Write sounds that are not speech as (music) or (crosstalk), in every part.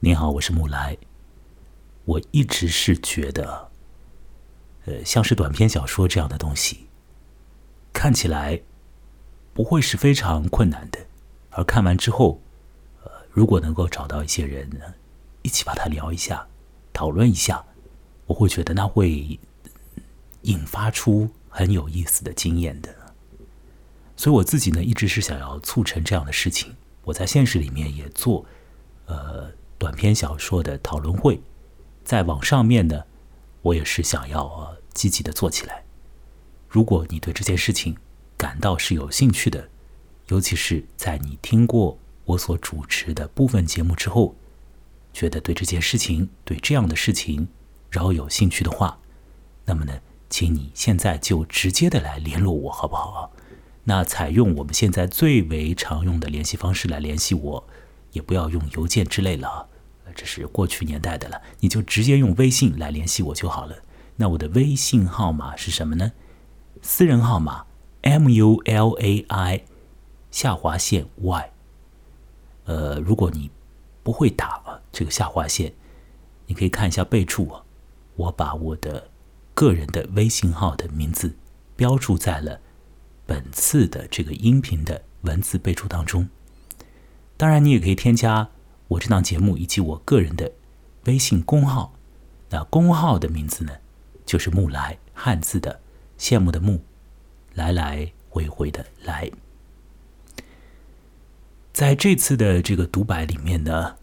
您好，我是木来。我一直是觉得，呃，像是短篇小说这样的东西，看起来不会是非常困难的。而看完之后，呃，如果能够找到一些人呢，一起把它聊一下、讨论一下，我会觉得那会引发出很有意思的经验的。所以我自己呢，一直是想要促成这样的事情。我在现实里面也做，呃。短篇小说的讨论会，在网上面呢，我也是想要积极的做起来。如果你对这件事情感到是有兴趣的，尤其是在你听过我所主持的部分节目之后，觉得对这件事情、对这样的事情饶有兴趣的话，那么呢，请你现在就直接的来联络我，好不好啊？那采用我们现在最为常用的联系方式来联系我。也不要用邮件之类了啊，这是过去年代的了。你就直接用微信来联系我就好了。那我的微信号码是什么呢？私人号码 M U L A I 下划线 Y。呃，如果你不会打这个下划线，你可以看一下备注啊。我把我的个人的微信号的名字标注在了本次的这个音频的文字备注当中。当然，你也可以添加我这档节目以及我个人的微信公号。那公号的名字呢，就是“木来”汉字的“羡慕”的“慕”，来来回回的“来”。在这次的这个独白里面呢，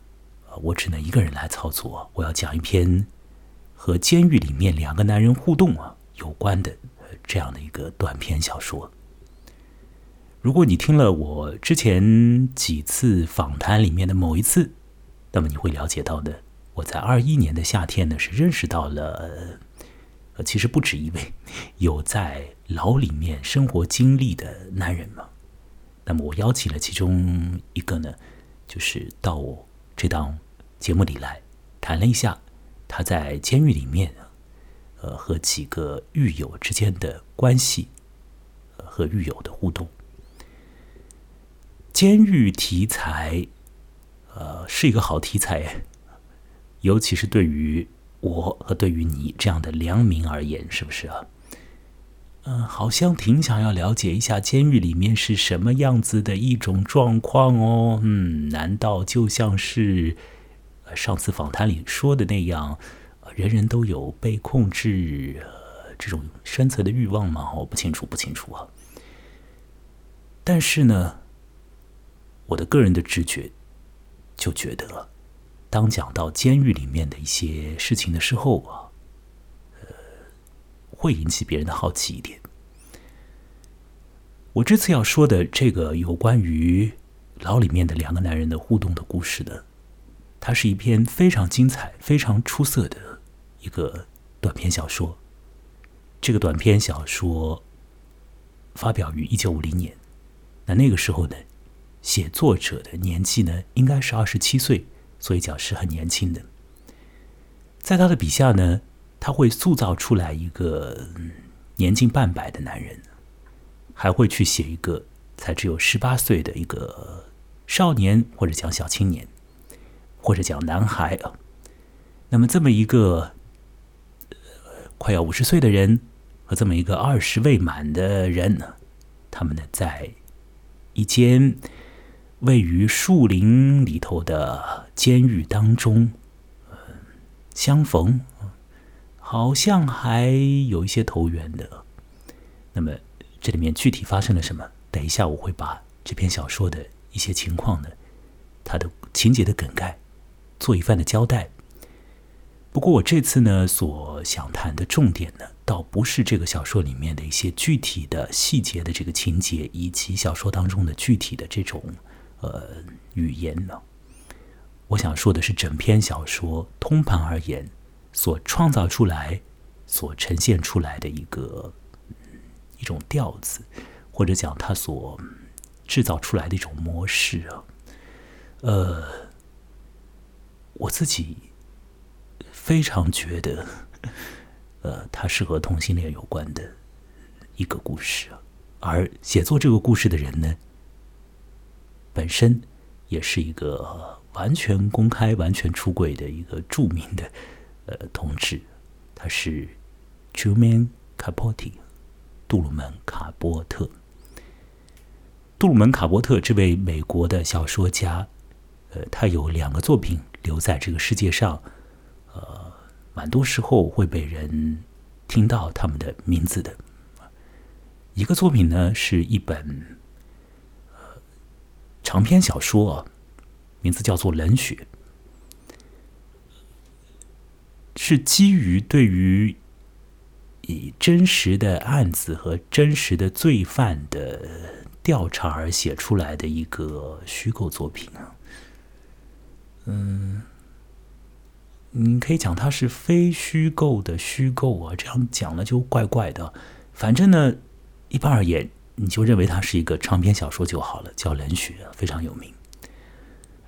我只能一个人来操作。我要讲一篇和监狱里面两个男人互动啊有关的这样的一个短篇小说。如果你听了我之前几次访谈里面的某一次，那么你会了解到的，我在二一年的夏天呢是认识到了，呃，其实不止一位 (laughs) 有在牢里面生活经历的男人嘛。那么我邀请了其中一个呢，就是到我这档节目里来谈了一下他在监狱里面，呃，和几个狱友之间的关系，和狱友的互动。监狱题材，呃，是一个好题材，(laughs) 尤其是对于我和对于你这样的良民而言，是不是啊？嗯，好像挺想要了解一下监狱里面是什么样子的一种状况哦。嗯，难道就像是上次访谈里说的那样，人人都有被控制这种生存的欲望吗？我不清楚，不清楚啊。但是呢。我的个人的直觉就觉得，当讲到监狱里面的一些事情的时候啊，呃，会引起别人的好奇一点。我这次要说的这个有关于牢里面的两个男人的互动的故事呢，它是一篇非常精彩、非常出色的一个短篇小说。这个短篇小说发表于一九五零年，那那个时候呢？写作者的年纪呢，应该是二十七岁，所以讲是很年轻的。在他的笔下呢，他会塑造出来一个年近半百的男人，还会去写一个才只有十八岁的一个少年，或者讲小青年，或者讲男孩啊。那么这么一个快要五十岁的人和这么一个二十未满的人呢，他们呢在一间。位于树林里头的监狱当中，相逢，好像还有一些投缘的。那么这里面具体发生了什么？等一下我会把这篇小说的一些情况呢，它的情节的梗概做一番的交代。不过我这次呢所想谈的重点呢，倒不是这个小说里面的一些具体的细节的这个情节，以及小说当中的具体的这种。呃，语言呢？我想说的是，整篇小说通盘而言，所创造出来、所呈现出来的一个一种调子，或者讲它所制造出来的一种模式啊。呃，我自己非常觉得，呃，它是和同性恋有关的一个故事啊，而写作这个故事的人呢？本身也是一个完全公开、完全出轨的一个著名的呃同志，他是 Truman Capote，杜鲁门·卡波特。杜鲁门·卡波特这位美国的小说家，呃，他有两个作品留在这个世界上，呃，蛮多时候会被人听到他们的名字的。一个作品呢，是一本长篇小说，名字叫做《冷血》，是基于对于以真实的案子和真实的罪犯的。调查而写出来的一个虚构作品啊，嗯，你可以讲它是非虚构的虚构啊，这样讲了就怪怪的。反正呢，一般而言，你就认为它是一个长篇小说就好了，叫《冷血》，非常有名。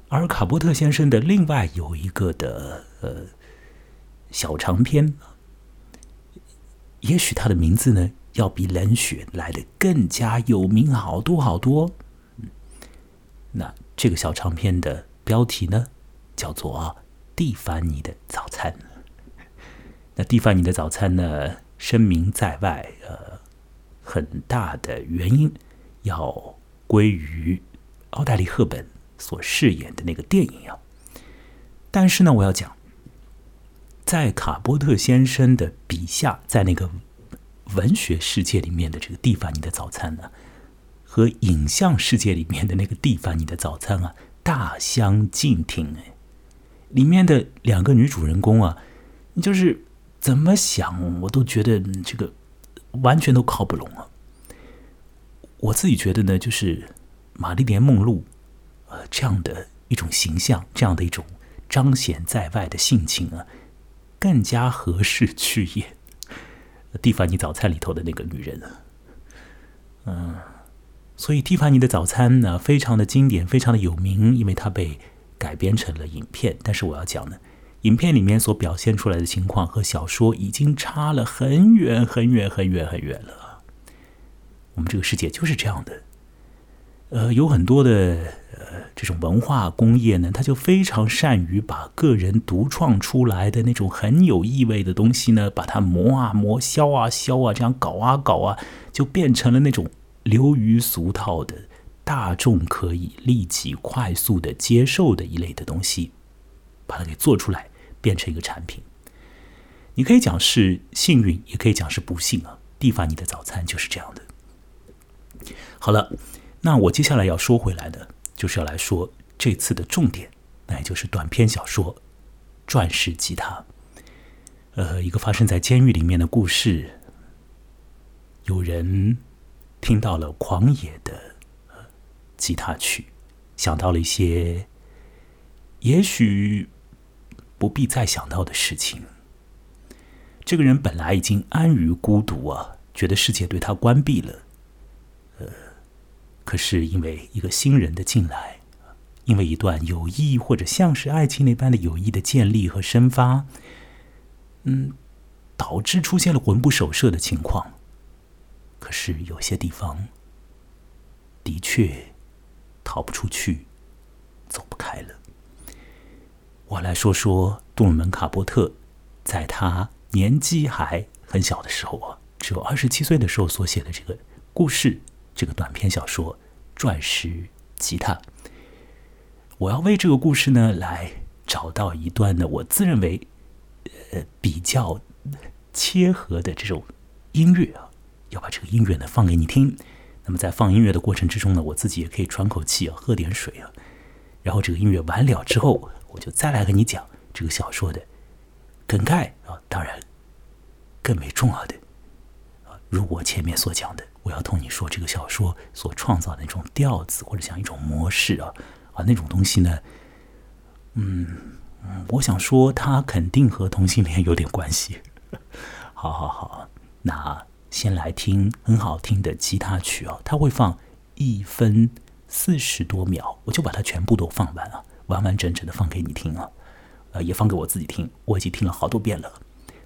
而卡波特先生的另外有一个的呃小长篇，也许他的名字呢？要比冷血来的更加有名好多好多。那这个小长篇的标题呢，叫做《蒂凡尼的早餐》。那蒂凡尼的早餐呢，声名在外，呃，很大的原因要归于奥黛丽·赫本所饰演的那个电影啊。但是呢，我要讲，在卡波特先生的笔下，在那个。文学世界里面的这个蒂凡尼的早餐呢，和影像世界里面的那个蒂凡尼的早餐啊，大相径庭哎。里面的两个女主人公啊，就是怎么想我都觉得这个完全都靠不拢啊。我自己觉得呢，就是玛丽莲梦露呃这样的一种形象，这样的一种彰显在外的性情啊，更加合适去演。蒂凡尼早餐里头的那个女人啊，嗯，所以蒂凡尼的早餐呢，非常的经典，非常的有名，因为它被改编成了影片。但是我要讲呢，影片里面所表现出来的情况和小说已经差了很远很远很远很远了。我们这个世界就是这样的，呃，有很多的呃。这种文化工业呢，它就非常善于把个人独创出来的那种很有意味的东西呢，把它磨啊磨、削啊削啊，这样搞啊搞啊，就变成了那种流于俗套的、大众可以立即快速的接受的一类的东西，把它给做出来，变成一个产品。你可以讲是幸运，也可以讲是不幸啊。蒂凡尼的早餐就是这样的。好了，那我接下来要说回来的。就是要来说这次的重点，那也就是短篇小说《钻石吉他》。呃，一个发生在监狱里面的故事。有人听到了狂野的吉他曲，想到了一些也许不必再想到的事情。这个人本来已经安于孤独啊，觉得世界对他关闭了。呃可是因为一个新人的进来，因为一段友谊或者像是爱情那般的友谊的建立和生发，嗯，导致出现了魂不守舍的情况。可是有些地方的确逃不出去，走不开了。我来说说杜鲁门·卡波特在他年纪还很小的时候啊，只有二十七岁的时候所写的这个故事。这个短篇小说《钻石吉他》，我要为这个故事呢来找到一段呢，我自认为呃比较切合的这种音乐啊，要把这个音乐呢放给你听。那么在放音乐的过程之中呢，我自己也可以喘口气啊，喝点水啊。然后这个音乐完了之后，我就再来跟你讲这个小说的梗概啊。当然，更为重要的啊，如我前面所讲的。我要同你说，这个小说所创造的那种调子，或者像一种模式啊啊，那种东西呢，嗯，我想说，它肯定和同性恋有点关系。(laughs) 好好好，那先来听很好听的吉他曲啊，它会放一分四十多秒，我就把它全部都放完啊，完完整整的放给你听啊，呃，也放给我自己听，我已经听了好多遍了。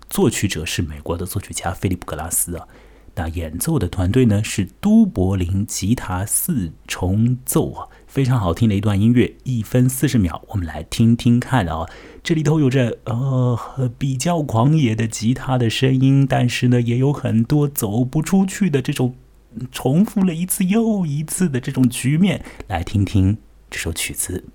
作曲者是美国的作曲家菲利普格拉斯啊。那演奏的团队呢是都柏林吉他四重奏啊，非常好听的一段音乐，一分四十秒，我们来听听看啊。这里头有着呃比较狂野的吉他的声音，但是呢，也有很多走不出去的这种重复了一次又一次的这种局面。来听听这首曲子。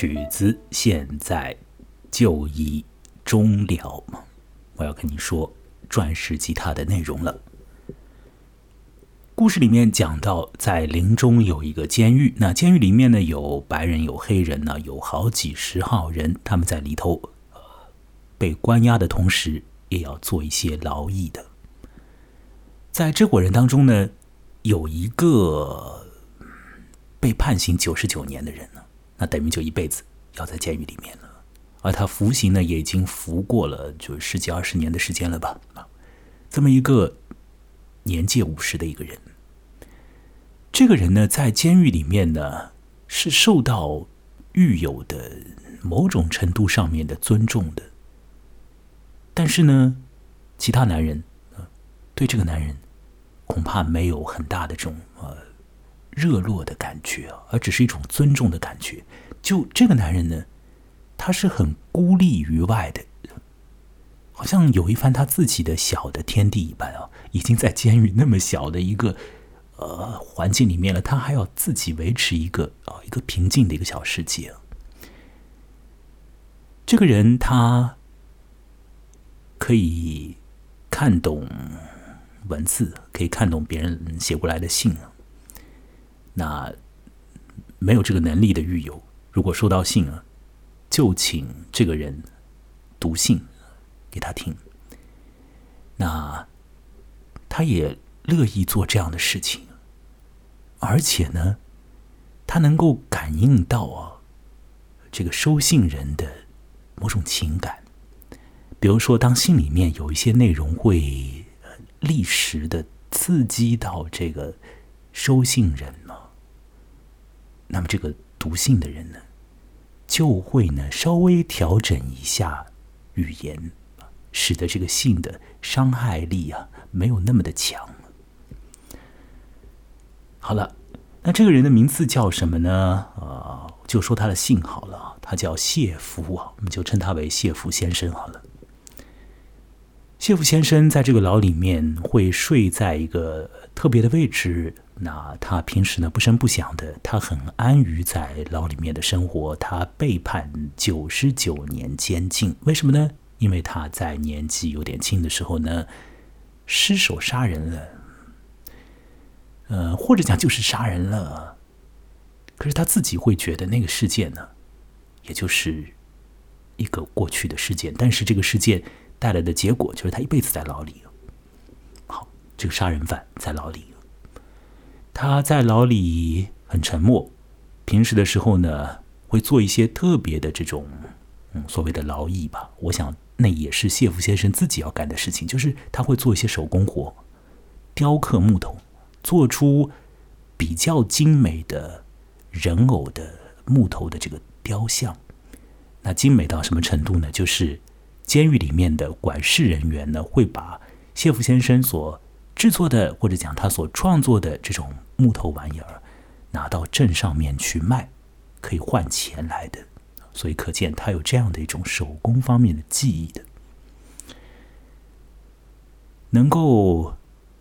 曲子现在就已终了，我要跟你说钻石吉他的内容了。故事里面讲到，在林中有一个监狱，那监狱里面呢有白人有黑人呢，有好几十号人，他们在里头被关押的同时，也要做一些劳役的。在这伙人当中呢，有一个被判刑九十九年的人呢。那等于就一辈子要在监狱里面了，而他服刑呢，也已经服过了，就十几二十年的时间了吧？啊，这么一个年届五十的一个人，这个人呢，在监狱里面呢，是受到狱友的某种程度上面的尊重的，但是呢，其他男人啊，对这个男人恐怕没有很大的这种呃。热络的感觉，而只是一种尊重的感觉。就这个男人呢，他是很孤立于外的，好像有一番他自己的小的天地一般啊。已经在监狱那么小的一个呃环境里面了，他还要自己维持一个啊一个平静的一个小世界。这个人他可以看懂文字，可以看懂别人写过来的信啊。那没有这个能力的狱友，如果收到信啊，就请这个人读信给他听。那他也乐意做这样的事情，而且呢，他能够感应到啊，这个收信人的某种情感。比如说，当信里面有一些内容会立时的刺激到这个收信人。那么这个读信的人呢，就会呢稍微调整一下语言，使得这个信的伤害力啊没有那么的强。好了，那这个人的名字叫什么呢？呃，就说他的姓好了，他叫谢福啊，我们就称他为谢福先生好了。谢福先生在这个牢里面会睡在一个特别的位置。那他平时呢不声不响的，他很安于在牢里面的生活。他被判九十九年监禁，为什么呢？因为他在年纪有点轻的时候呢，失手杀人了。呃，或者讲就是杀人了。可是他自己会觉得那个事件呢，也就是一个过去的事件。但是这个事件带来的结果就是他一辈子在牢里。好，这个杀人犯在牢里。他在牢里很沉默，平时的时候呢，会做一些特别的这种，嗯，所谓的劳役吧。我想那也是谢福先生自己要干的事情，就是他会做一些手工活，雕刻木头，做出比较精美的人偶的木头的这个雕像。那精美到什么程度呢？就是监狱里面的管事人员呢，会把谢福先生所制作的，或者讲他所创作的这种木头玩意儿，拿到镇上面去卖，可以换钱来的。所以可见他有这样的一种手工方面的技艺的，能够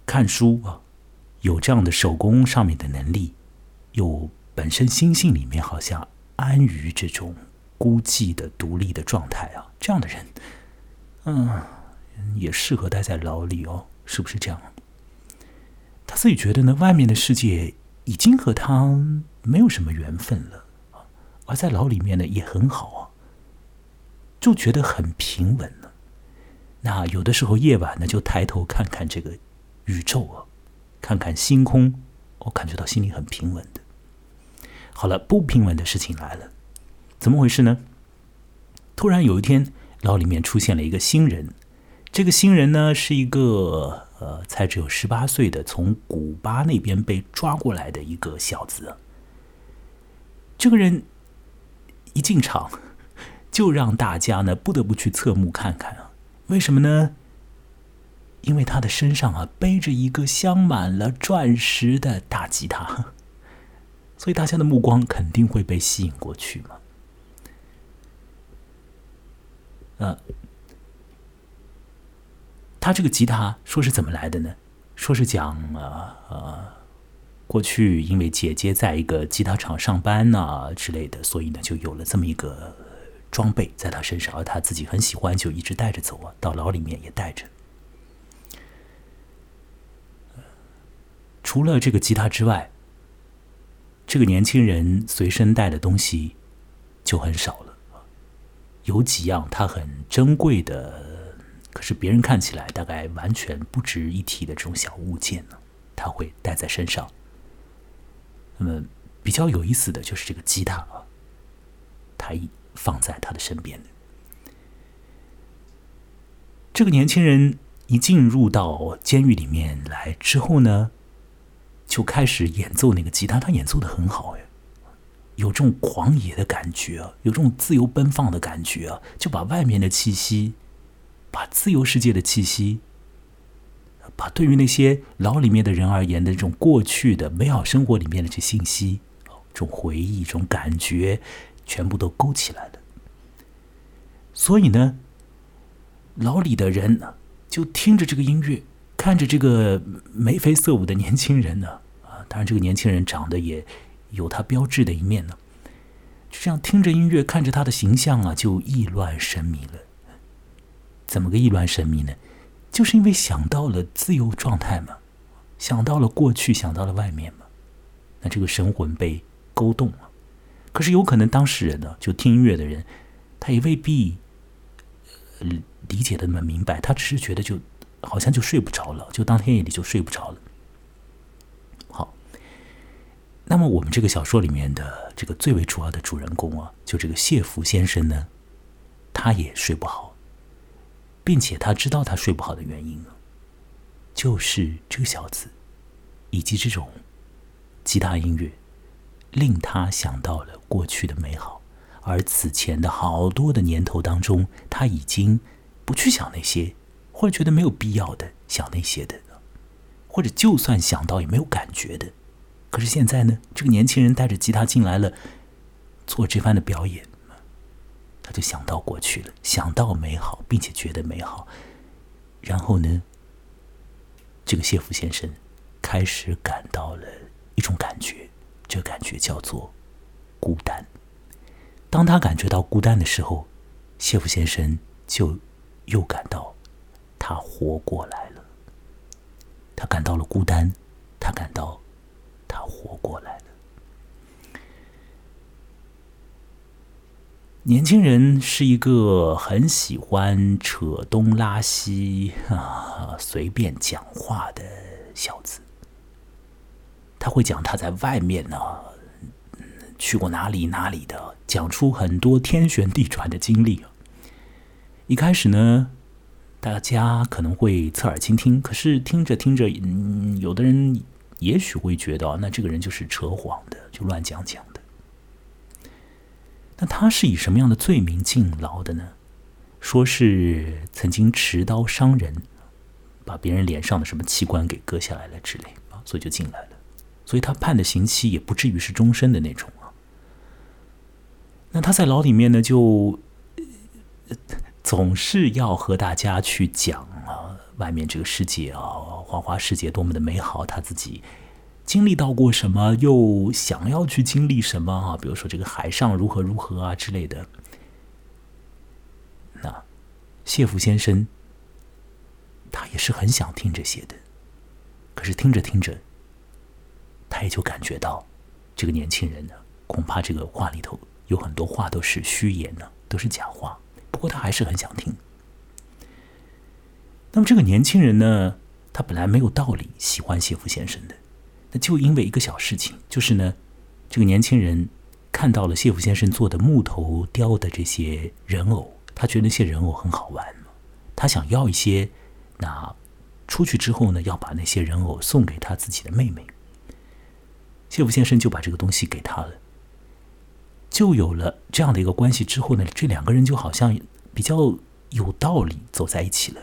看书啊，有这样的手工上面的能力，又本身心性里面好像安于这种孤寂的独立的状态啊，这样的人，嗯，也适合待在牢里哦，是不是这样？他自己觉得呢，外面的世界已经和他没有什么缘分了。而在牢里面呢，也很好啊，就觉得很平稳了。那有的时候夜晚呢，就抬头看看这个宇宙啊，看看星空，我感觉到心里很平稳的。好了，不平稳的事情来了，怎么回事呢？突然有一天，牢里面出现了一个新人。这个新人呢，是一个呃，才只有十八岁的，从古巴那边被抓过来的一个小子。这个人。一进场，就让大家呢不得不去侧目看看啊！为什么呢？因为他的身上啊背着一个镶满了钻石的大吉他，(laughs) 所以大家的目光肯定会被吸引过去嘛。呃，他这个吉他说是怎么来的呢？说是讲啊啊。过去因为姐姐在一个吉他厂上班呐之类的，所以呢就有了这么一个装备在他身上，而他自己很喜欢，就一直带着走啊。到牢里面也带着。除了这个吉他之外，这个年轻人随身带的东西就很少了。有几样他很珍贵的，可是别人看起来大概完全不值一提的这种小物件呢，他会带在身上。那么比较有意思的就是这个吉他啊，他一放在他的身边的。这个年轻人一进入到监狱里面来之后呢，就开始演奏那个吉他，他演奏的很好哎，有这种狂野的感觉啊，有这种自由奔放的感觉啊，就把外面的气息，把自由世界的气息。把对于那些牢里面的人而言的这种过去的美好生活里面的这信息、这种回忆、这种感觉，全部都勾起来了。所以呢，牢里的人呢，就听着这个音乐，看着这个眉飞色舞的年轻人呢，啊，当然这个年轻人长得也有他标志的一面呢，就这样听着音乐，看着他的形象啊，就意乱神迷了。怎么个意乱神迷呢？就是因为想到了自由状态嘛，想到了过去，想到了外面嘛，那这个神魂被勾动了。可是有可能当事人呢，就听音乐的人，他也未必理解的那么明白，他只是觉得就好像就睡不着了，就当天夜里就睡不着了。好，那么我们这个小说里面的这个最为主要的主人公啊，就这个谢福先生呢，他也睡不好。并且他知道他睡不好的原因就是这个小子，以及这种吉他音乐，令他想到了过去的美好，而此前的好多的年头当中，他已经不去想那些，或者觉得没有必要的想那些的，或者就算想到也没有感觉的。可是现在呢，这个年轻人带着吉他进来了，做这番的表演。他就想到过去了，想到美好，并且觉得美好。然后呢，这个谢福先生开始感到了一种感觉，这感觉叫做孤单。当他感觉到孤单的时候，谢福先生就又感到他活过来了。他感到了孤单，他感到他活过来了。年轻人是一个很喜欢扯东拉西啊，随便讲话的小子。他会讲他在外面呢，去过哪里哪里的，讲出很多天旋地转的经历。一开始呢，大家可能会侧耳倾听，可是听着听着，嗯，有的人也许会觉得，那这个人就是扯谎的，就乱讲讲的。那他是以什么样的罪名进牢的呢？说是曾经持刀伤人，把别人脸上的什么器官给割下来了之类啊，所以就进来了。所以他判的刑期也不至于是终身的那种啊。那他在牢里面呢，就总是要和大家去讲啊，外面这个世界啊，花花世界多么的美好，他自己。经历到过什么，又想要去经历什么啊？比如说这个海上如何如何啊之类的。那谢福先生，他也是很想听这些的，可是听着听着，他也就感觉到，这个年轻人呢，恐怕这个话里头有很多话都是虚言呢，都是假话。不过他还是很想听。那么这个年轻人呢，他本来没有道理喜欢谢福先生的。那就因为一个小事情，就是呢，这个年轻人看到了谢福先生做的木头雕的这些人偶，他觉得那些人偶很好玩，他想要一些，那出去之后呢，要把那些人偶送给他自己的妹妹。谢福先生就把这个东西给他了，就有了这样的一个关系。之后呢，这两个人就好像比较有道理走在一起了。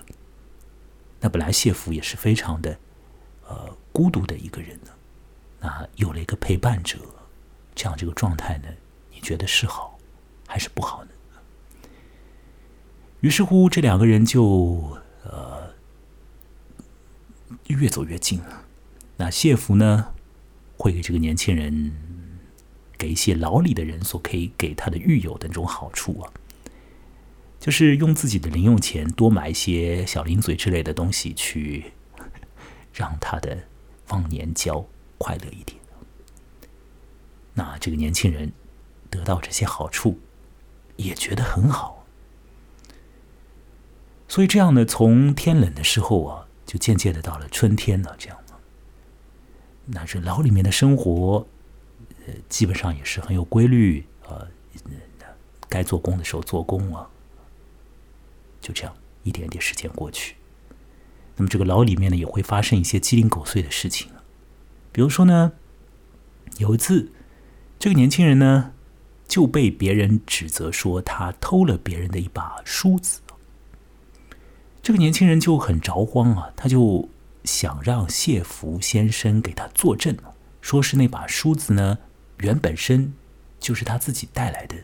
那本来谢福也是非常的，呃。孤独的一个人呢，那有了一个陪伴者，这样这个状态呢，你觉得是好还是不好呢？于是乎，这两个人就呃越走越近了。那谢福呢，会给这个年轻人给一些牢里的人所可以给他的狱友的那种好处啊，就是用自己的零用钱多买一些小零嘴之类的东西，去 (laughs) 让他的。忘年交快乐一点，那这个年轻人得到这些好处，也觉得很好。所以这样呢，从天冷的时候啊，就渐渐的到了春天了。这样，那这牢里面的生活，呃，基本上也是很有规律啊。该做工的时候做工啊，就这样一点点时间过去。那么这个牢里面呢，也会发生一些鸡零狗碎的事情比如说呢，有一次，这个年轻人呢就被别人指责说他偷了别人的一把梳子。这个年轻人就很着慌啊，他就想让谢福先生给他作证，说是那把梳子呢原本身就是他自己带来的。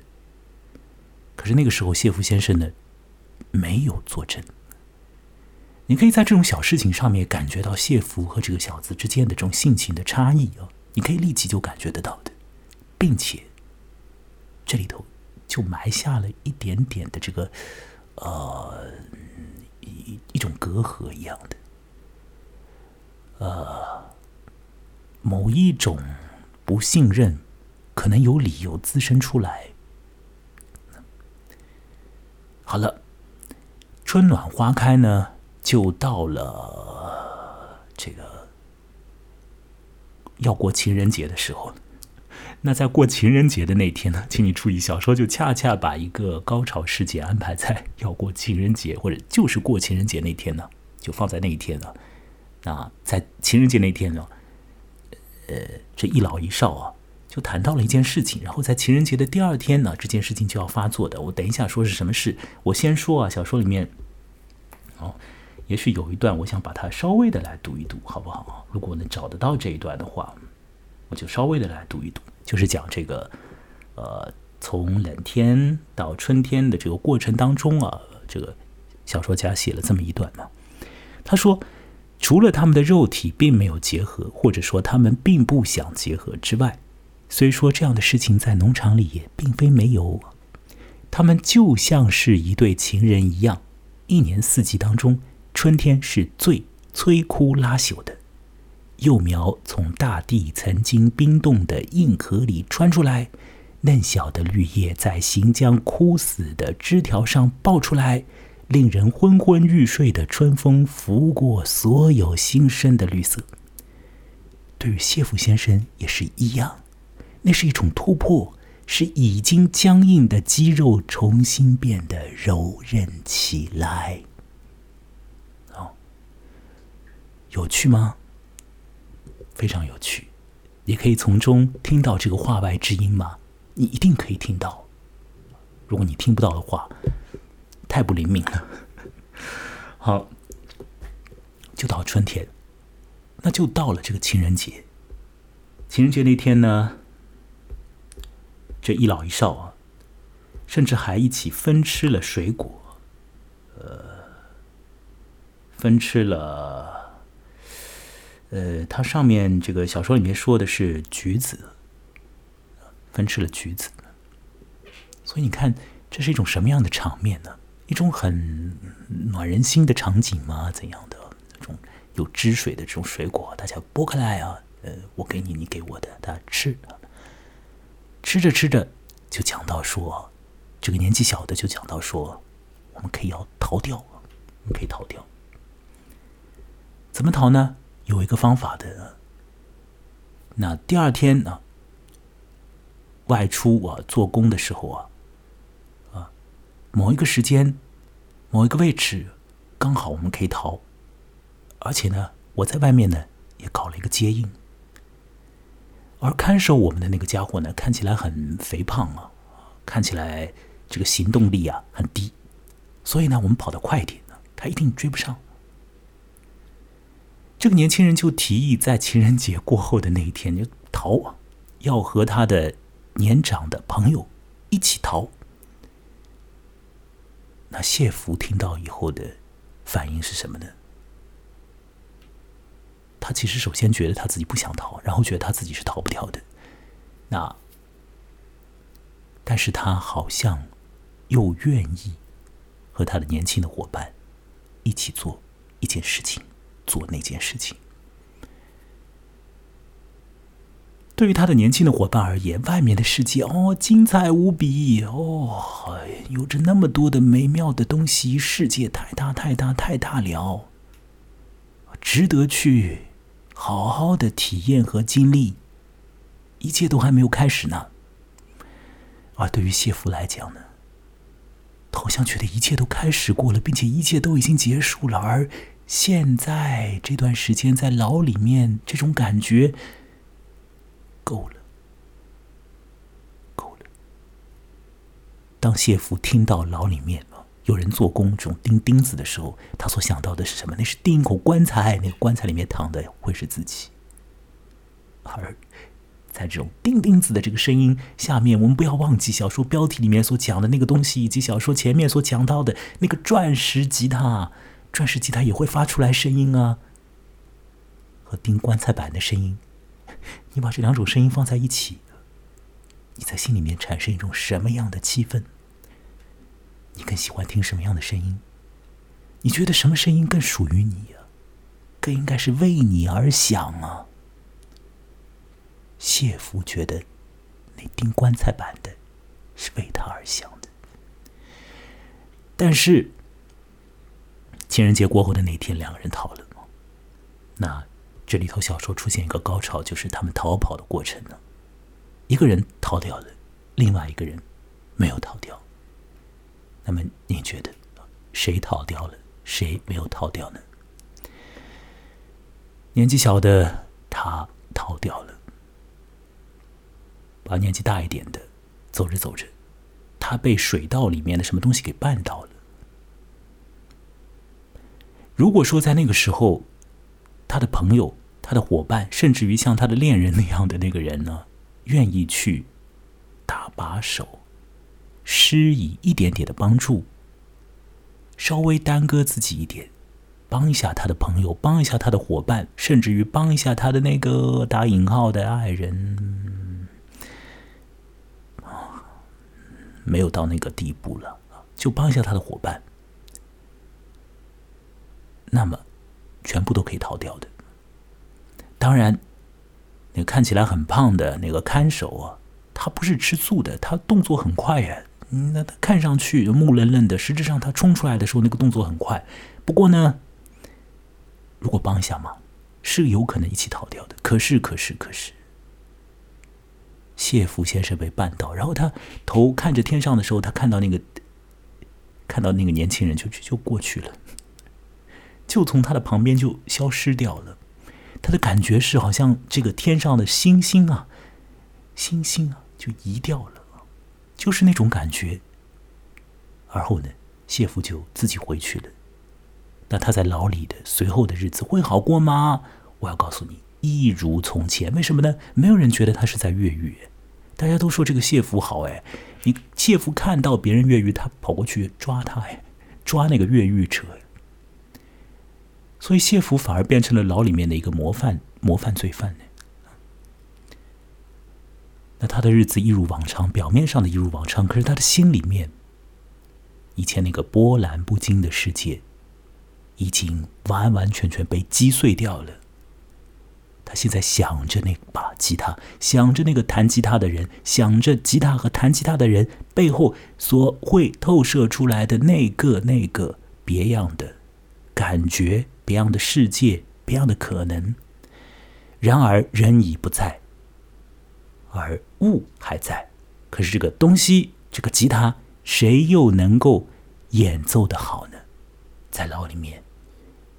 可是那个时候，谢福先生呢没有作证。你可以在这种小事情上面感觉到谢福和这个小子之间的这种性情的差异啊，你可以立即就感觉得到的，并且这里头就埋下了一点点的这个呃一一种隔阂一样的，呃，某一种不信任可能有理由滋生出来。好了，春暖花开呢。就到了这个要过情人节的时候，那在过情人节的那天呢，请你注意，小说就恰恰把一个高潮事件安排在要过情人节，或者就是过情人节那天呢，就放在那一天了。那在情人节那天呢，呃，这一老一少啊，就谈到了一件事情，然后在情人节的第二天呢，这件事情就要发作的。我等一下说是什么事，我先说啊，小说里面，哦。也许有一段，我想把它稍微的来读一读，好不好？如果能找得到这一段的话，我就稍微的来读一读，就是讲这个，呃，从冷天到春天的这个过程当中啊，这个小说家写了这么一段嘛。他说，除了他们的肉体并没有结合，或者说他们并不想结合之外，虽说这样的事情在农场里也并非没有，他们就像是一对情人一样，一年四季当中。春天是最摧枯拉朽的，幼苗从大地曾经冰冻的硬壳里穿出来，嫩小的绿叶在行将枯死的枝条上爆出来，令人昏昏欲睡的春风拂过所有新生的绿色。对于谢福先生也是一样，那是一种突破，是已经僵硬的肌肉重新变得柔韧起来。哦，有趣吗？非常有趣，也可以从中听到这个话外之音吗？你一定可以听到。如果你听不到的话，太不灵敏了。(laughs) 好，就到春天，那就到了这个情人节。情人节那天呢？这一老一少啊，甚至还一起分吃了水果，呃，分吃了，呃，它上面这个小说里面说的是橘子，分吃了橘子，所以你看，这是一种什么样的场面呢？一种很暖人心的场景吗？怎样的这种有汁水的这种水果，大家剥开来啊，呃，我给你，你给我的，大家吃。吃着吃着，就讲到说，这个年纪小的就讲到说，我们可以要逃掉，我们可以逃掉。怎么逃呢？有一个方法的。那第二天呢，外出啊做工的时候啊，啊，某一个时间，某一个位置，刚好我们可以逃，而且呢，我在外面呢也搞了一个接应。而看守我们的那个家伙呢，看起来很肥胖啊，看起来这个行动力啊很低，所以呢，我们跑得快一点呢，他一定追不上。这个年轻人就提议在情人节过后的那一天就逃，要和他的年长的朋友一起逃。那谢福听到以后的反应是什么呢？他其实首先觉得他自己不想逃，然后觉得他自己是逃不掉的。那，但是他好像又愿意和他的年轻的伙伴一起做一件事情，做那件事情。对于他的年轻的伙伴而言，外面的世界哦，精彩无比哦，有着那么多的美妙的东西，世界太大太大太大了，值得去。好好的体验和经历，一切都还没有开始呢。而对于谢夫来讲呢，好像觉得一切都开始过了，并且一切都已经结束了。而现在这段时间在牢里面，这种感觉够了，够了。当谢夫听到牢里面。有人做工，这种钉钉子的时候，他所想到的是什么？那是钉一口棺材，那个棺材里面躺的会是自己。而在这种钉钉子的这个声音下面，我们不要忘记小说标题里面所讲的那个东西，以及小说前面所讲到的那个钻石吉他。钻石吉他也会发出来声音啊，和钉棺材板的声音。你把这两种声音放在一起，你在心里面产生一种什么样的气氛？你更喜欢听什么样的声音？你觉得什么声音更属于你呀？更应该是为你而响啊！谢夫觉得那钉棺材板的是为他而响的，但是情人节过后的那天，两个人逃了。那这里头小说出现一个高潮，就是他们逃跑的过程呢。一个人逃掉了，另外一个人没有逃掉。那么，你觉得谁逃掉了，谁没有逃掉呢？年纪小的他逃掉了，把年纪大一点的走着走着，他被水道里面的什么东西给绊倒了。如果说在那个时候，他的朋友、他的伙伴，甚至于像他的恋人那样的那个人呢，愿意去搭把手。施以一点点的帮助，稍微耽搁自己一点，帮一下他的朋友，帮一下他的伙伴，甚至于帮一下他的那个打引号的爱人，没有到那个地步了，就帮一下他的伙伴，那么全部都可以逃掉的。当然，那个看起来很胖的那个看守啊，他不是吃素的，他动作很快呀。那他看上去木愣愣的，实质上他冲出来的时候那个动作很快。不过呢，如果帮一下忙，是有可能一起逃掉的。可是，可是，可是，谢福先生被绊倒，然后他头看着天上的时候，他看到那个看到那个年轻人就就过去了，就从他的旁边就消失掉了。他的感觉是好像这个天上的星星啊，星星啊就移掉了，就是那种感觉。而后呢，谢福就自己回去了。那他在牢里的随后的日子会好过吗？我要告诉你，一如从前。为什么呢？没有人觉得他是在越狱，大家都说这个谢福好哎。你谢福看到别人越狱，他跑过去抓他哎，抓那个越狱者。所以谢福反而变成了牢里面的一个模范模范罪犯呢。那他的日子一如往常，表面上的一如往常，可是他的心里面，以前那个波澜不惊的世界。已经完完全全被击碎掉了。他现在想着那把吉他，想着那个弹吉他的人，想着吉他和弹吉他的人背后所会透射出来的那个那个别样的感觉、别样的世界、别样的可能。然而人已不在，而物还在。可是这个东西，这个吉他，谁又能够演奏的好呢？在牢里面。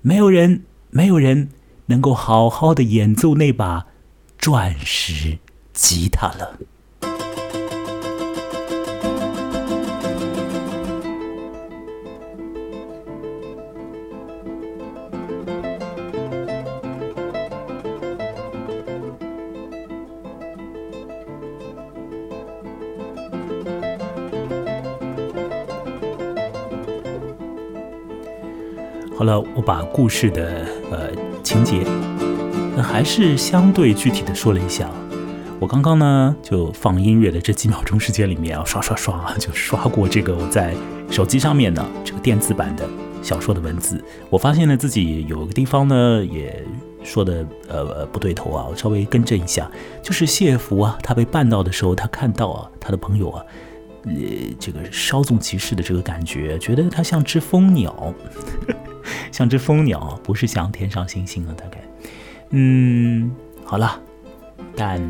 没有人，没有人能够好好的演奏那把钻石吉他了。好了，我把故事的呃情节，那还是相对具体的说了一下。我刚刚呢就放音乐的这几秒钟时间里面啊，刷刷刷就刷过这个我在手机上面呢这个电子版的小说的文字。我发现呢自己有个地方呢也说的呃不对头啊，我稍微更正一下。就是谢福啊，他被绊到的时候，他看到啊他的朋友啊，呃这个稍纵即逝的这个感觉，觉得他像只蜂鸟。像只蜂鸟，不是像天上星星啊，大概，嗯，好了，但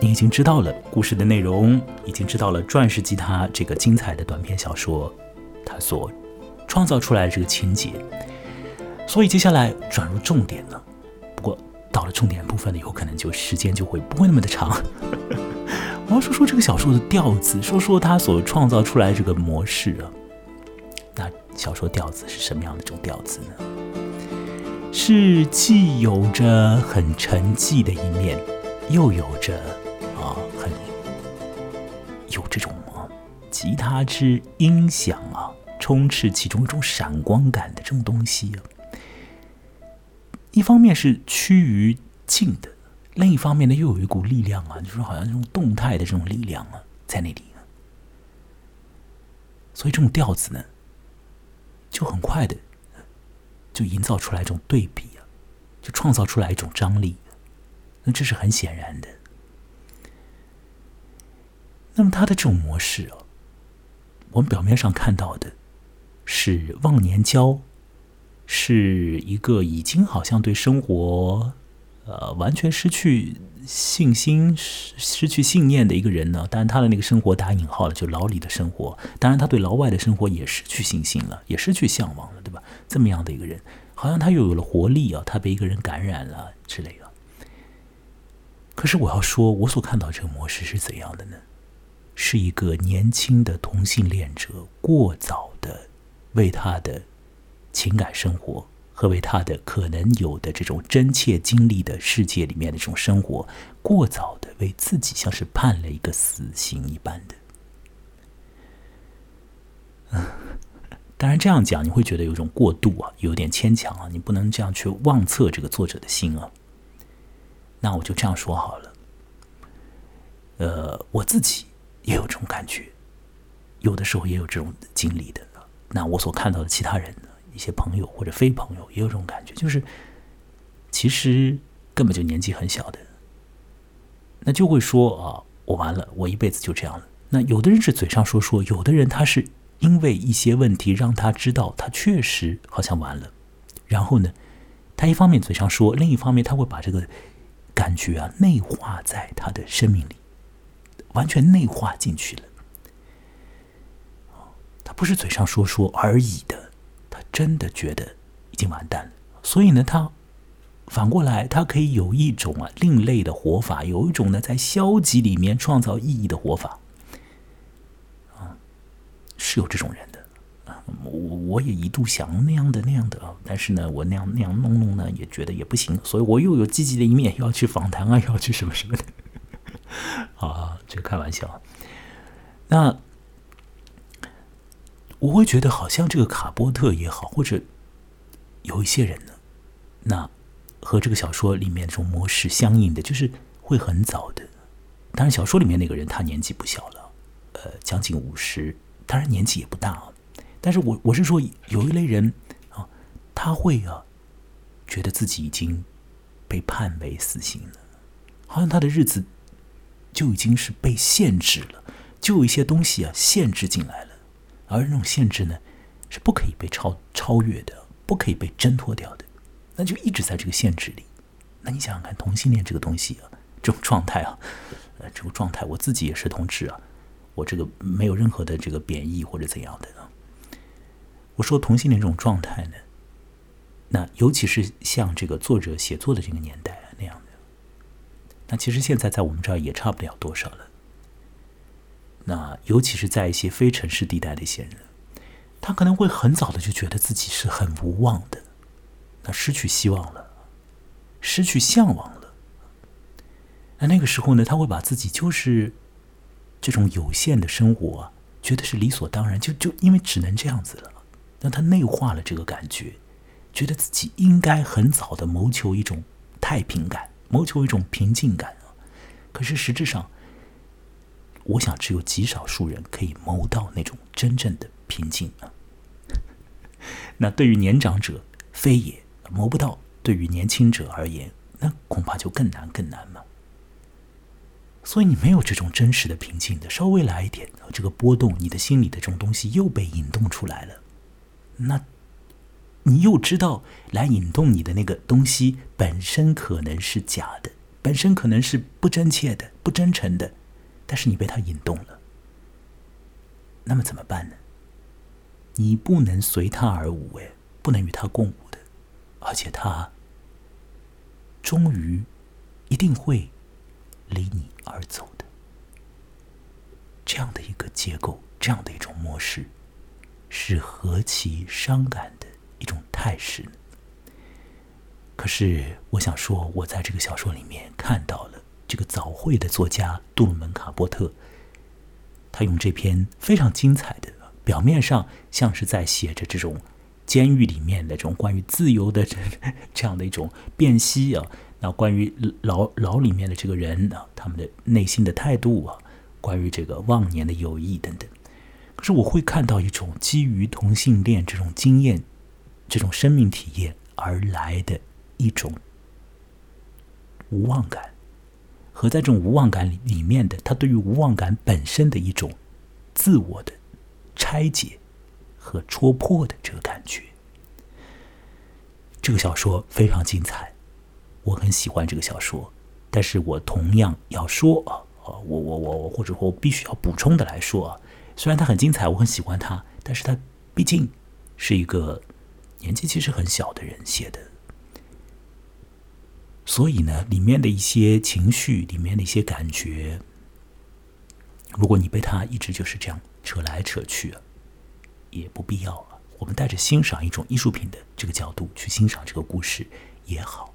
你已经知道了故事的内容，已经知道了《钻石吉他》这个精彩的短篇小说，它所创造出来的这个情节，所以接下来转入重点了。不过到了重点部分呢，有可能就时间就会不会那么的长。(laughs) 我要说说这个小说的调子，说说它所创造出来这个模式啊。小说调子是什么样的一种调子呢？是既有着很沉寂的一面，又有着啊很有这种啊吉他之音响啊，充斥其中一种闪光感的这种东西啊。一方面是趋于静的，另一方面呢又有一股力量啊，就是好像这种动态的这种力量啊在那里。所以这种调子呢。就很快的，就营造出来一种对比啊，就创造出来一种张力，那这是很显然的。那么他的这种模式啊，我们表面上看到的是忘年交，是一个已经好像对生活。呃，完全失去信心、失失去信念的一个人呢？当然，他的那个生活打引号了，就牢里的生活。当然，他对牢外的生活也失去信心了，也失去向往了，对吧？这么样的一个人，好像他又有了活力啊，他被一个人感染了之类的。可是，我要说，我所看到这个模式是怎样的呢？是一个年轻的同性恋者过早的为他的情感生活。和为他的可能有的这种真切经历的世界里面的这种生活，过早的为自己像是判了一个死刑一般的。(laughs) 当然这样讲你会觉得有种过度啊，有点牵强啊，你不能这样去妄测这个作者的心啊。那我就这样说好了。呃，我自己也有这种感觉，有的时候也有这种经历的。那我所看到的其他人呢？一些朋友或者非朋友也有这种感觉，就是其实根本就年纪很小的，那就会说啊，我完了，我一辈子就这样了。那有的人是嘴上说说，有的人他是因为一些问题让他知道他确实好像完了，然后呢，他一方面嘴上说，另一方面他会把这个感觉啊内化在他的生命里，完全内化进去了。他不是嘴上说说而已的，真的觉得已经完蛋了。所以呢，他反过来，他可以有一种啊另类的活法，有一种呢在消极里面创造意义的活法。啊，是有这种人的啊，我我也一度想那样的那样的啊，但是呢，我那样那样弄弄呢，也觉得也不行，所以我又有积极的一面，要去访谈啊，要去什么什么的。(laughs) 啊，这开玩笑。那。我会觉得好像这个卡波特也好，或者有一些人呢，那和这个小说里面这种模式相应的，就是会很早的。当然，小说里面那个人他年纪不小了，呃，将近五十，当然年纪也不大啊。但是我我是说，有一类人啊，他会啊，觉得自己已经被判为死刑了，好像他的日子就已经是被限制了，就有一些东西啊限制进来了。而那种限制呢，是不可以被超超越的，不可以被挣脱掉的，那就一直在这个限制里。那你想想看，同性恋这个东西啊，这种状态啊，呃，这个状态，我自己也是同志啊，我这个没有任何的这个贬义或者怎样的啊。我说同性恋这种状态呢，那尤其是像这个作者写作的这个年代啊那样的，那其实现在在我们这儿也差不了多少了。那尤其是在一些非城市地带的一些人，他可能会很早的就觉得自己是很无望的，那失去希望了，失去向往了。那那个时候呢，他会把自己就是这种有限的生活，觉得是理所当然，就就因为只能这样子了，让他内化了这个感觉，觉得自己应该很早的谋求一种太平感，谋求一种平静感。可是实质上。我想，只有极少数人可以谋到那种真正的平静啊。(laughs) 那对于年长者，非也谋不到；对于年轻者而言，那恐怕就更难更难嘛。所以你没有这种真实的平静的，稍微来一点，这个波动，你的心里的这种东西又被引动出来了。那，你又知道，来引动你的那个东西本身可能是假的，本身可能是不真切的、不真诚的。但是你被他引动了，那么怎么办呢？你不能随他而舞，哎，不能与他共舞的，而且他终于一定会离你而走的。这样的一个结构，这样的一种模式，是何其伤感的一种态势呢？可是，我想说，我在这个小说里面看到了。这个早会的作家杜鲁门·卡波特，他用这篇非常精彩的，表面上像是在写着这种监狱里面的这种关于自由的这 (laughs) 这样的一种辨析啊，那关于牢牢里面的这个人啊，他们的内心的态度啊，关于这个忘年的友谊等等。可是我会看到一种基于同性恋这种经验、这种生命体验而来的一种无望感。和在这种无望感里里面的，他对于无望感本身的一种自我的拆解和戳破的这个感觉。这个小说非常精彩，我很喜欢这个小说。但是我同样要说啊，我我我或者说我必须要补充的来说啊，虽然它很精彩，我很喜欢它，但是它毕竟是一个年纪其实很小的人写的。所以呢，里面的一些情绪，里面的一些感觉，如果你被他一直就是这样扯来扯去，也不必要了。我们带着欣赏一种艺术品的这个角度去欣赏这个故事也好。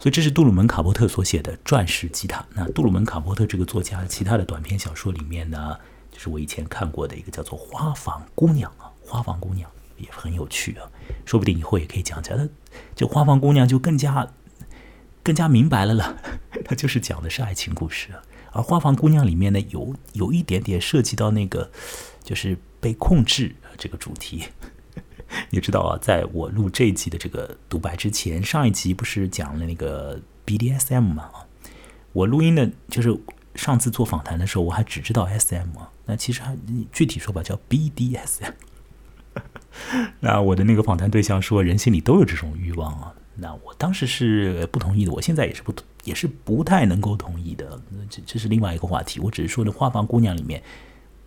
所以这是杜鲁门·卡波特所写的《钻石吉他》。那杜鲁门·卡波特这个作家其他的短篇小说里面呢，就是我以前看过的一个叫做《花房姑娘》啊，《花房姑娘》也很有趣啊，说不定以后也可以讲讲。那这《花房姑娘》就更加。更加明白了了，(laughs) 它就是讲的是爱情故事，而《花房姑娘》里面呢，有有一点点涉及到那个，就是被控制这个主题。(laughs) 你知道啊，在我录这一集的这个独白之前，上一集不是讲了那个 BDSM 吗？我录音的，就是上次做访谈的时候，我还只知道 SM，啊那其实还具体说吧，叫 BDSM。(laughs) 那我的那个访谈对象说，人心里都有这种欲望啊。那我当时是不同意的，我现在也是不也是不太能够同意的。这这是另外一个话题。我只是说的，《花房姑娘》里面，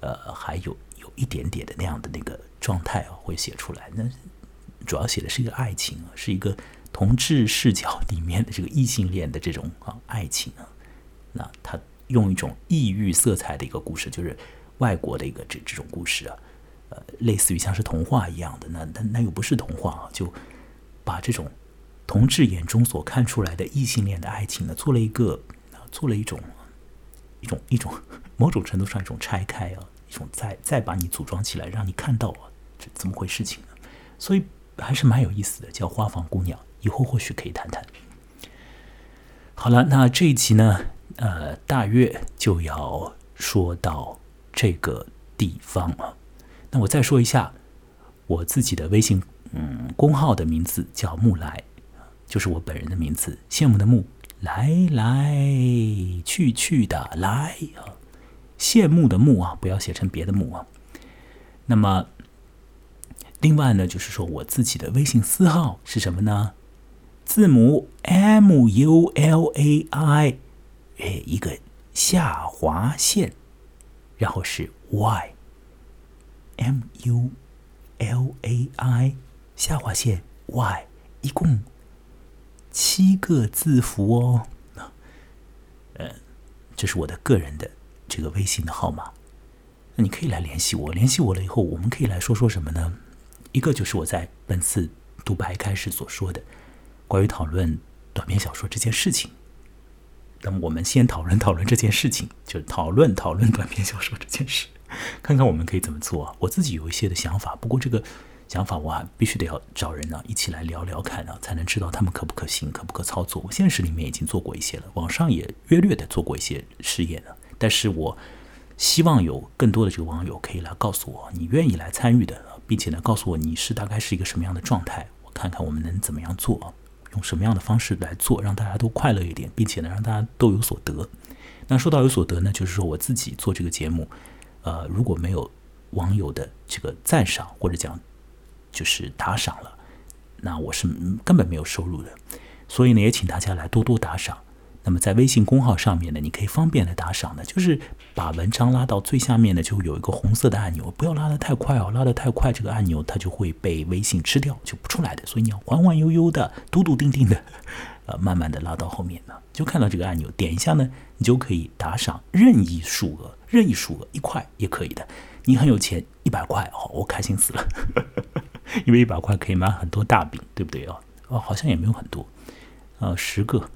呃，还有有一点点的那样的那个状态，会写出来。那主要写的是一个爱情，是一个同志视角里面的这个异性恋的这种啊爱情啊。那他用一种异域色彩的一个故事，就是外国的一个这这种故事啊，呃，类似于像是童话一样的。那那那又不是童话啊，就把这种。同志眼中所看出来的异性恋的爱情呢，做了一个，做了一种，一种一种某种程度上一种拆开啊，一种再再把你组装起来，让你看到啊，这怎么回事情呢？所以还是蛮有意思的，叫《花房姑娘》，以后或许可以谈谈。好了，那这一集呢，呃，大约就要说到这个地方了。那我再说一下我自己的微信嗯公号的名字，叫木来。就是我本人的名字，羡慕的慕，来来去去的来啊，羡慕的慕啊，不要写成别的慕啊。那么，另外呢，就是说我自己的微信私号是什么呢？字母 M U L A I，哎，一个下划线，然后是 Y，M U L A I 下划线 Y，一共。七个字符哦，呃，这是我的个人的这个微信的号码，那你可以来联系我。联系我了以后，我们可以来说说什么呢？一个就是我在本次独白开始所说的关于讨论短篇小说这件事情。那么我们先讨论讨论这件事情，(laughs) 就是讨论讨论短篇小说这件事，看看我们可以怎么做。我自己有一些的想法，不过这个。想法我还必须得要找人呢，一起来聊聊看啊，才能知道他们可不可行，可不可操作。我现实里面已经做过一些了，网上也约略的做过一些试验了。但是我希望有更多的这个网友可以来告诉我，你愿意来参与的，并且呢，告诉我你是大概是一个什么样的状态，我看看我们能怎么样做，用什么样的方式来做，让大家都快乐一点，并且呢，让大家都有所得。那说到有所得呢，就是说我自己做这个节目，呃，如果没有网友的这个赞赏或者讲。就是打赏了，那我是根本没有收入的，所以呢，也请大家来多多打赏。那么在微信公号上面呢，你可以方便的打赏的，就是把文章拉到最下面呢，就有一个红色的按钮，不要拉的太快哦，拉的太快，这个按钮它就会被微信吃掉，就不出来的。所以你要缓缓悠悠的、笃笃定定的，呃，慢慢的拉到后面呢，就看到这个按钮，点一下呢，你就可以打赏任意数额，任意数额一块也可以的。你很有钱，一百块哦，我开心死了。因为一百块可以买很多大饼，对不对啊？哦，好像也没有很多，呃，十个。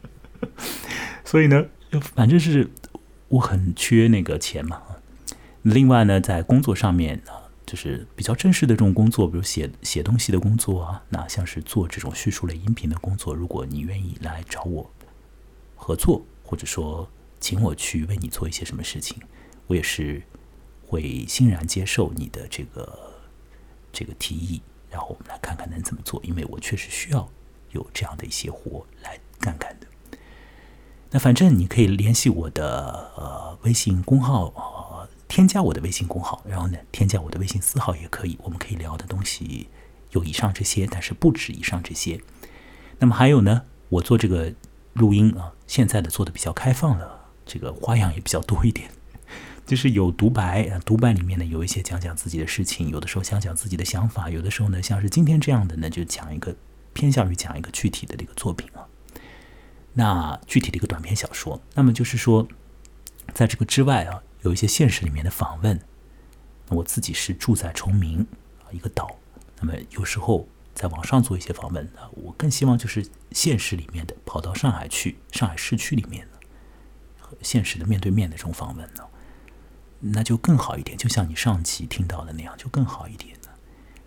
(laughs) 所以呢，反正是我很缺那个钱嘛。另外呢，在工作上面啊，就是比较正式的这种工作，比如写写东西的工作啊，那像是做这种叙述类音频的工作，如果你愿意来找我合作，或者说请我去为你做一些什么事情，我也是会欣然接受你的这个。这个提议，然后我们来看看能怎么做，因为我确实需要有这样的一些活来干干的。那反正你可以联系我的呃微信公号，呃，添加我的微信公号，然后呢，添加我的微信私号也可以。我们可以聊的东西有以上这些，但是不止以上这些。那么还有呢，我做这个录音啊，现在的做的比较开放了，这个花样也比较多一点。就是有独白，独白里面呢有一些讲讲自己的事情，有的时候想讲自己的想法，有的时候呢像是今天这样的呢就讲一个偏向于讲一个具体的这个作品啊，那具体的一个短篇小说。那么就是说，在这个之外啊，有一些现实里面的访问。我自己是住在崇明啊一个岛，那么有时候在网上做一些访问啊，我更希望就是现实里面的跑到上海去，上海市区里面的和现实的面对面的这种访问呢。那就更好一点，就像你上期听到的那样，就更好一点呢。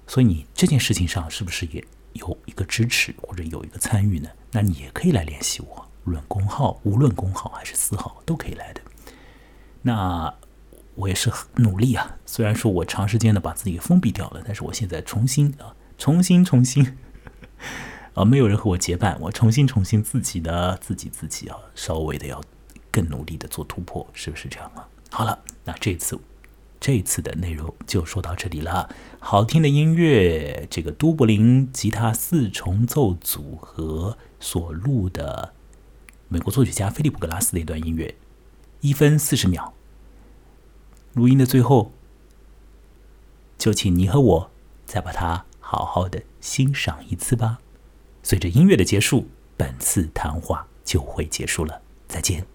所以你这件事情上是不是也有一个支持或者有一个参与呢？那你也可以来联系我，论公号，无论公号还是私号都可以来的。那我也是很努力啊，虽然说我长时间的把自己封闭掉了，但是我现在重新啊，重新重新 (laughs) 啊，没有人和我结伴，我重新重新自己的自己自己啊，稍微的要更努力的做突破，是不是这样啊？好了。那这次这次的内容就说到这里了。好听的音乐，这个都柏林吉他四重奏组合所录的美国作曲家菲利普格拉斯的一段音乐，一分四十秒。录音的最后，就请你和我再把它好好的欣赏一次吧。随着音乐的结束，本次谈话就会结束了。再见。